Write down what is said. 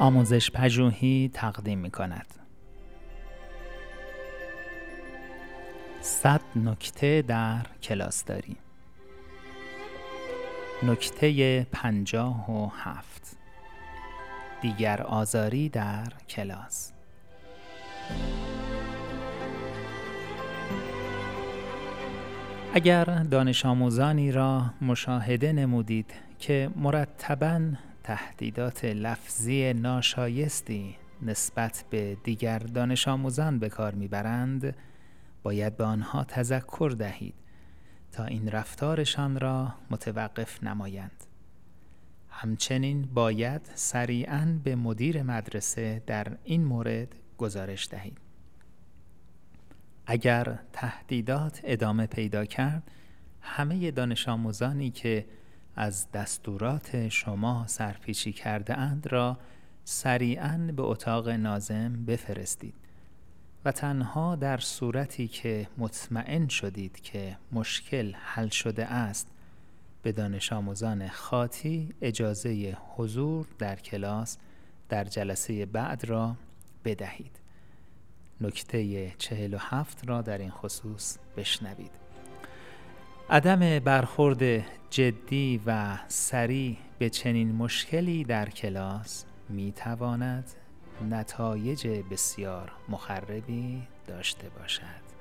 آموزش پژوهی تقدیم می کند. صد نکته در کلاس داری. نکته پنجاه و هفت. دیگر آزاری در کلاس. اگر دانش آموزانی را مشاهده نمودید که مرتباً تهدیدات لفظی ناشایستی نسبت به دیگر دانش آموزان به کار می‌برند باید به آنها تذکر دهید تا این رفتارشان را متوقف نمایند. همچنین باید سریعا به مدیر مدرسه در این مورد گزارش دهید. اگر تهدیدات ادامه پیدا کرد همه دانش آموزانی که از دستورات شما سرپیچی کرده اند را سریعا به اتاق نازم بفرستید و تنها در صورتی که مطمئن شدید که مشکل حل شده است به دانش آموزان خاطی اجازه حضور در کلاس در جلسه بعد را بدهید. نکته چهل و هفت را در این خصوص بشنوید. عدم برخورد جدی و سریع به چنین مشکلی در کلاس می تواند نتایج بسیار مخربی داشته باشد.